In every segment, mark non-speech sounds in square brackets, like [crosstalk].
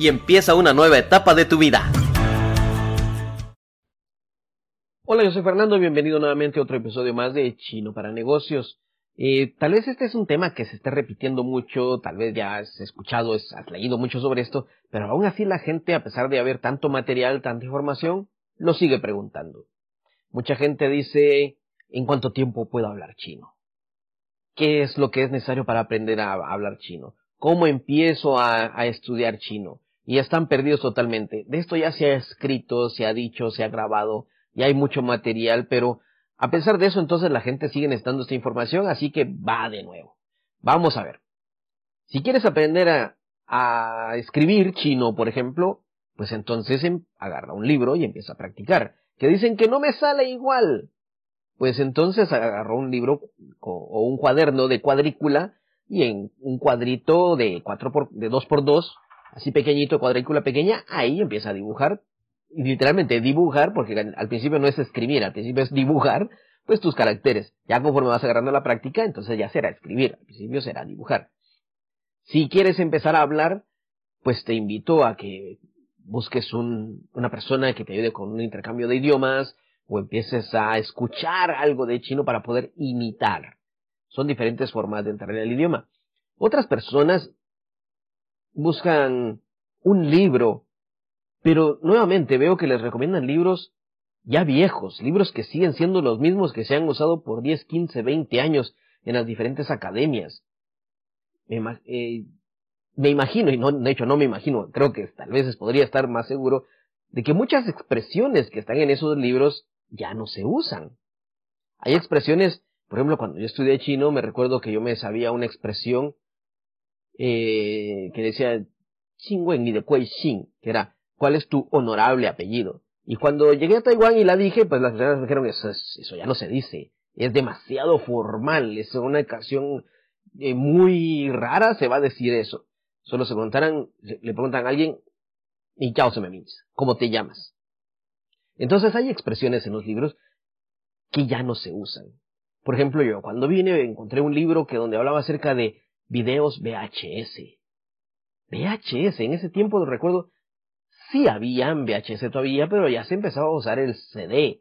y empieza una nueva etapa de tu vida. Hola, yo soy Fernando y bienvenido nuevamente a otro episodio más de Chino para Negocios. Eh, tal vez este es un tema que se esté repitiendo mucho, tal vez ya has escuchado, has leído mucho sobre esto, pero aún así la gente, a pesar de haber tanto material, tanta información, lo sigue preguntando. Mucha gente dice, ¿en cuánto tiempo puedo hablar chino? ¿Qué es lo que es necesario para aprender a hablar chino? ¿Cómo empiezo a estudiar chino? Y están perdidos totalmente. De esto ya se ha escrito, se ha dicho, se ha grabado, y hay mucho material, pero a pesar de eso, entonces la gente sigue necesitando esta información, así que va de nuevo. Vamos a ver. Si quieres aprender a, a escribir chino, por ejemplo, pues entonces em, agarra un libro y empieza a practicar. Que dicen que no me sale igual. Pues entonces agarró un libro o un cuaderno de cuadrícula y en un cuadrito de cuatro por, de dos por dos así pequeñito, cuadrícula pequeña, ahí empieza a dibujar, y literalmente dibujar, porque al principio no es escribir, al principio es dibujar, pues tus caracteres. Ya conforme vas agarrando la práctica, entonces ya será escribir, al principio será dibujar. Si quieres empezar a hablar, pues te invito a que busques un, una persona que te ayude con un intercambio de idiomas, o empieces a escuchar algo de chino para poder imitar. Son diferentes formas de entrar en el idioma. Otras personas buscan un libro, pero nuevamente veo que les recomiendan libros ya viejos, libros que siguen siendo los mismos que se han usado por 10, 15, 20 años en las diferentes academias. Me, eh, me imagino, y no, de hecho no me imagino, creo que tal vez podría estar más seguro, de que muchas expresiones que están en esos libros ya no se usan. Hay expresiones, por ejemplo, cuando yo estudié chino, me recuerdo que yo me sabía una expresión eh, que decía ni de Kuei Xin, que era ¿cuál es tu honorable apellido? Y cuando llegué a Taiwán y la dije, pues las personas me dijeron eso, eso ya no se dice, es demasiado formal, es una ocasión eh, muy rara se va a decir eso. Solo se preguntaran, le preguntan a alguien, y chao se me ¿cómo te llamas? Entonces hay expresiones en los libros que ya no se usan. Por ejemplo, yo cuando vine encontré un libro que donde hablaba acerca de videos VHS. VHS, en ese tiempo lo recuerdo, sí habían VHS todavía, pero ya se empezaba a usar el CD.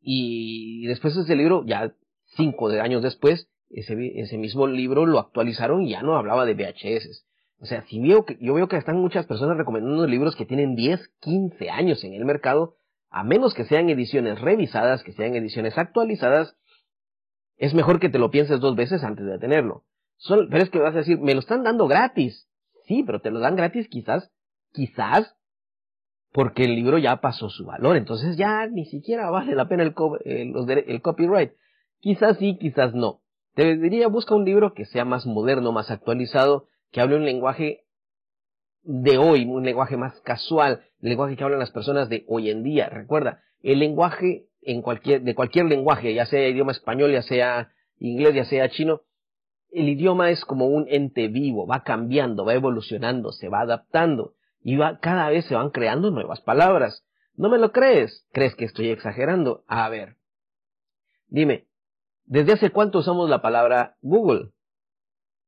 Y después de ese libro, ya cinco años después, ese, ese mismo libro lo actualizaron y ya no hablaba de VHS. O sea, si veo que, yo veo que están muchas personas recomendando libros que tienen 10, 15 años en el mercado, a menos que sean ediciones revisadas, que sean ediciones actualizadas, es mejor que te lo pienses dos veces antes de tenerlo pero es que vas a decir, me lo están dando gratis. Sí, pero te lo dan gratis quizás, quizás, porque el libro ya pasó su valor. Entonces ya ni siquiera vale la pena el, el copyright. Quizás sí, quizás no. Te diría, busca un libro que sea más moderno, más actualizado, que hable un lenguaje de hoy, un lenguaje más casual, el lenguaje que hablan las personas de hoy en día. Recuerda, el lenguaje en cualquier, de cualquier lenguaje, ya sea idioma español, ya sea inglés, ya sea chino, el idioma es como un ente vivo, va cambiando, va evolucionando, se va adaptando y va, cada vez se van creando nuevas palabras. ¿No me lo crees? ¿Crees que estoy exagerando? A ver. Dime, ¿desde hace cuánto usamos la palabra Google?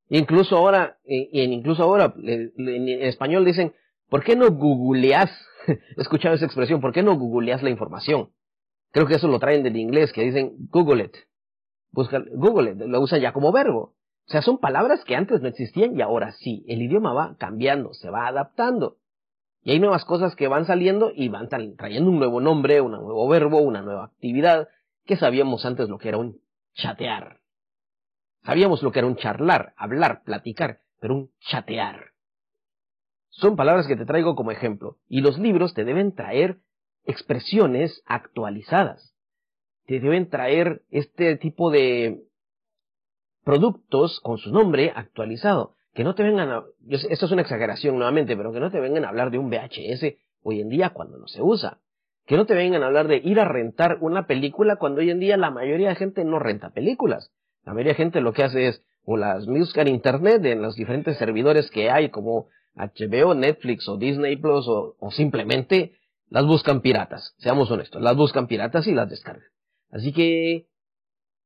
Incluso ahora, en, incluso ahora, en, español dicen, ¿por qué no googleas? [laughs] He escuchado esa expresión, ¿por qué no googleas la información? Creo que eso lo traen del inglés, que dicen Google it. Busca, Google it, lo usan ya como verbo. O sea, son palabras que antes no existían y ahora sí. El idioma va cambiando, se va adaptando. Y hay nuevas cosas que van saliendo y van trayendo un nuevo nombre, un nuevo verbo, una nueva actividad, que sabíamos antes lo que era un chatear. Sabíamos lo que era un charlar, hablar, platicar, pero un chatear. Son palabras que te traigo como ejemplo, y los libros te deben traer expresiones actualizadas. Te deben traer este tipo de productos con su nombre actualizado. que no te vengan a, esto es una exageración nuevamente, pero que no te vengan a hablar de un VHS hoy en día cuando no se usa. Que no te vengan a hablar de ir a rentar una película cuando hoy en día la mayoría de gente no renta películas. La mayoría de gente lo que hace es o las busca en internet en los diferentes servidores que hay como HBO, Netflix o Disney Plus o, o simplemente las buscan piratas. Seamos honestos, las buscan piratas y las descargan. Así que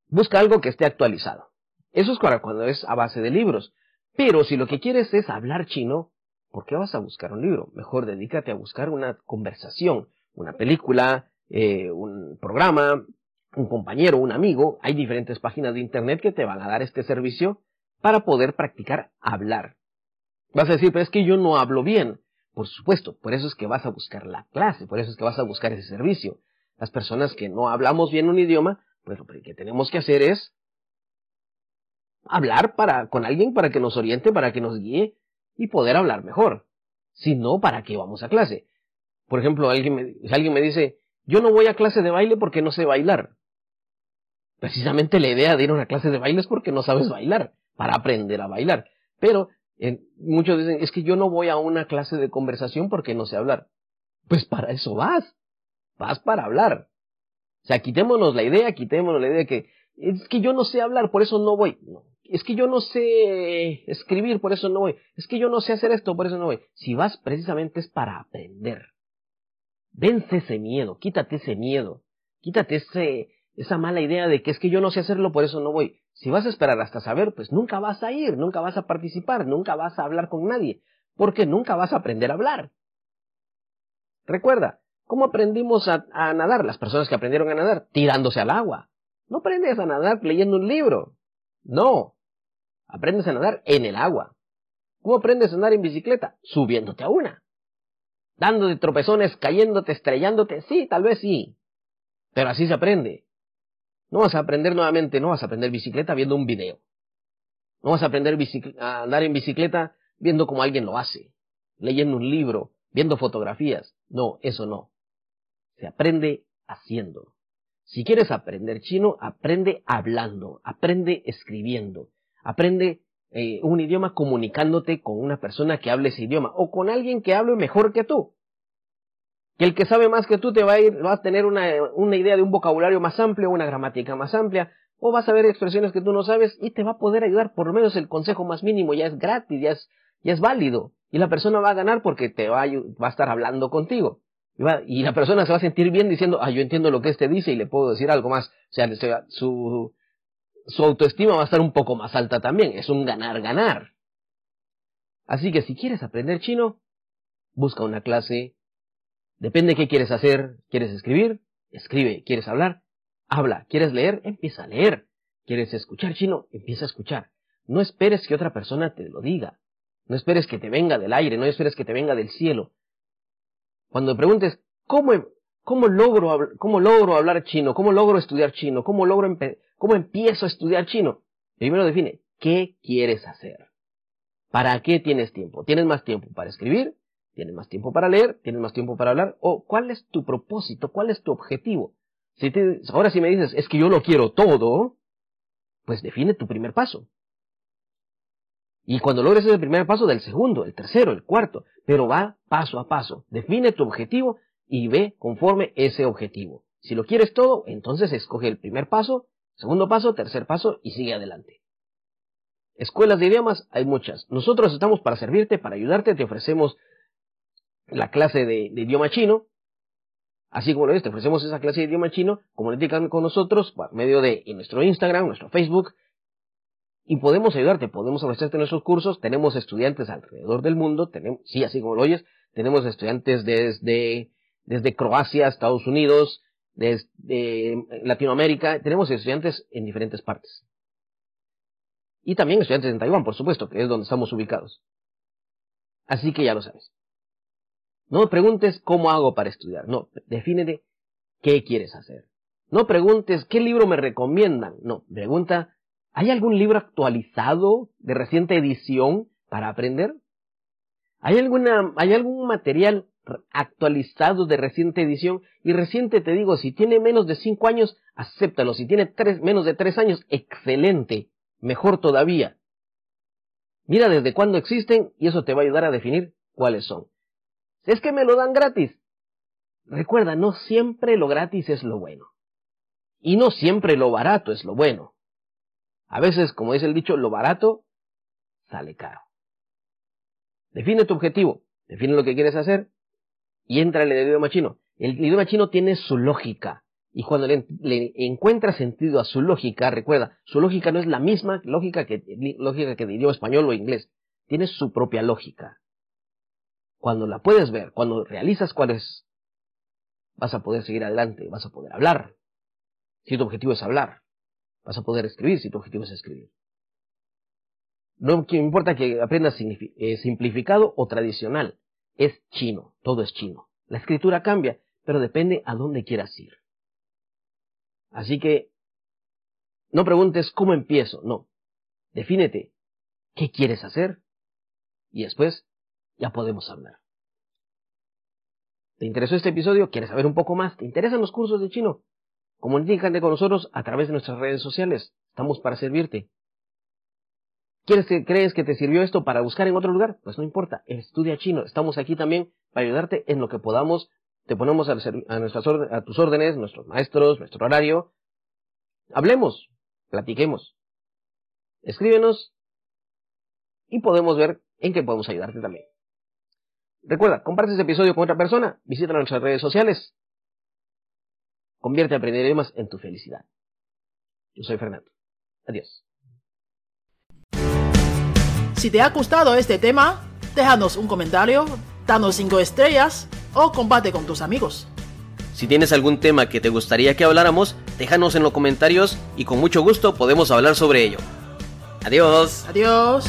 busca algo que esté actualizado. Eso es para cuando es a base de libros. Pero si lo que quieres es hablar chino, ¿por qué vas a buscar un libro? Mejor dedícate a buscar una conversación, una película, eh, un programa, un compañero, un amigo. Hay diferentes páginas de internet que te van a dar este servicio para poder practicar hablar. Vas a decir, pero es que yo no hablo bien. Por supuesto, por eso es que vas a buscar la clase, por eso es que vas a buscar ese servicio. Las personas que no hablamos bien un idioma, pues lo que tenemos que hacer es hablar para, con alguien para que nos oriente, para que nos guíe y poder hablar mejor. Si no, ¿para qué vamos a clase? Por ejemplo, alguien me, alguien me dice, yo no voy a clase de baile porque no sé bailar. Precisamente la idea de ir a una clase de baile es porque no sabes bailar, para aprender a bailar. Pero muchos dicen, es que yo no voy a una clase de conversación porque no sé hablar. Pues para eso vas. Vas para hablar. O sea, quitémonos la idea, quitémonos la idea de que es que yo no sé hablar, por eso no voy. No, es que yo no sé escribir, por eso no voy. Es que yo no sé hacer esto, por eso no voy. Si vas precisamente es para aprender. Vence ese miedo, quítate ese miedo, quítate esa mala idea de que es que yo no sé hacerlo, por eso no voy. Si vas a esperar hasta saber, pues nunca vas a ir, nunca vas a participar, nunca vas a hablar con nadie, porque nunca vas a aprender a hablar. Recuerda, ¿cómo aprendimos a nadar? Las personas que aprendieron a nadar, tirándose al agua. No aprendes a nadar leyendo un libro. No. Aprendes a nadar en el agua. ¿Cómo aprendes a nadar en bicicleta? Subiéndote a una. Dándote tropezones, cayéndote, estrellándote. Sí, tal vez sí. Pero así se aprende. No vas a aprender nuevamente, no vas a aprender bicicleta viendo un video. No vas a aprender a andar en bicicleta viendo cómo alguien lo hace, leyendo un libro, viendo fotografías. No, eso no. Se aprende haciendo. Si quieres aprender chino, aprende hablando, aprende escribiendo, aprende eh, un idioma comunicándote con una persona que hable ese idioma o con alguien que hable mejor que tú. Que el que sabe más que tú te va a ir, va a tener una, una idea de un vocabulario más amplio, una gramática más amplia, o vas a ver expresiones que tú no sabes y te va a poder ayudar, por lo menos el consejo más mínimo ya es gratis, ya es, ya es válido. Y la persona va a ganar porque te va a, va a estar hablando contigo. Y la persona se va a sentir bien diciendo, ah, yo entiendo lo que este dice y le puedo decir algo más. O sea, su, su autoestima va a estar un poco más alta también. Es un ganar-ganar. Así que si quieres aprender chino, busca una clase. Depende qué quieres hacer. ¿Quieres escribir? Escribe. ¿Quieres hablar? Habla. ¿Quieres leer? Empieza a leer. ¿Quieres escuchar chino? Empieza a escuchar. No esperes que otra persona te lo diga. No esperes que te venga del aire, no esperes que te venga del cielo. Cuando preguntes, ¿cómo, cómo, logro, ¿cómo logro hablar chino? ¿Cómo logro estudiar chino? ¿Cómo, logro ¿Cómo empiezo a estudiar chino? Primero define, ¿qué quieres hacer? ¿Para qué tienes tiempo? ¿Tienes más tiempo para escribir? ¿Tienes más tiempo para leer? ¿Tienes más tiempo para hablar? ¿O cuál es tu propósito? ¿Cuál es tu objetivo? Si ahora si me dices, es que yo lo quiero todo, pues define tu primer paso. Y cuando logres ese primer paso, del segundo, el tercero, el cuarto, pero va paso a paso. Define tu objetivo y ve conforme ese objetivo. Si lo quieres todo, entonces escoge el primer paso, segundo paso, tercer paso y sigue adelante. Escuelas de idiomas hay muchas. Nosotros estamos para servirte, para ayudarte, te ofrecemos la clase de, idioma chino. Así como lo ves, te ofrecemos esa clase de idioma chino, comunícate con nosotros por medio de nuestro Instagram, nuestro Facebook, y podemos ayudarte, podemos ofrecerte nuestros cursos, tenemos estudiantes alrededor del mundo, tenemos, sí, así como lo oyes, tenemos estudiantes desde, desde Croacia, Estados Unidos, desde Latinoamérica, tenemos estudiantes en diferentes partes. Y también estudiantes en Taiwán, por supuesto, que es donde estamos ubicados. Así que ya lo sabes. No preguntes cómo hago para estudiar, no, defínete qué quieres hacer. No preguntes qué libro me recomiendan, no, pregunta ¿Hay algún libro actualizado de reciente edición para aprender? ¿Hay, alguna, ¿Hay algún material actualizado de reciente edición? Y reciente te digo, si tiene menos de cinco años, acéptalo. Si tiene tres, menos de tres años, excelente. Mejor todavía. Mira desde cuándo existen y eso te va a ayudar a definir cuáles son. Es que me lo dan gratis. Recuerda, no siempre lo gratis es lo bueno. Y no siempre lo barato es lo bueno. A veces, como dice el dicho, lo barato sale caro. Define tu objetivo, define lo que quieres hacer y entra en el idioma chino. El idioma chino tiene su lógica. Y cuando le, encuentra sentido a su lógica, recuerda, su lógica no es la misma lógica que, lógica que el idioma español o inglés. Tiene su propia lógica. Cuando la puedes ver, cuando realizas cuál es, vas a poder seguir adelante, vas a poder hablar. Si tu objetivo es hablar, vas a poder escribir si tu objetivo es escribir. No importa que aprendas eh, simplificado o tradicional, es chino, todo es chino. La escritura cambia, pero depende a dónde quieras ir. Así que no preguntes cómo empiezo, no. Defínete qué quieres hacer y después ya podemos hablar. ¿Te interesó este episodio? ¿Quieres saber un poco más? ¿Te interesan los cursos de chino? Comunícate con nosotros a través de nuestras redes sociales. Estamos para servirte. ¿Quieres que, ¿Crees que te sirvió esto para buscar en otro lugar? Pues no importa, estudia chino. Estamos aquí también para ayudarte en lo que podamos. Te ponemos a, nuestras, a tus órdenes, nuestros maestros, nuestro horario. Hablemos, platiquemos. Escríbenos y podemos ver en qué podemos ayudarte también. Recuerda, comparte este episodio con otra persona, visita nuestras redes sociales. Convierte a aprender idiomas en tu felicidad. Yo soy Fernando. Adiós. Si te ha gustado este tema, déjanos un comentario, danos 5 estrellas o comparte con tus amigos. Si tienes algún tema que te gustaría que habláramos, déjanos en los comentarios y con mucho gusto podemos hablar sobre ello. Adiós. Adiós.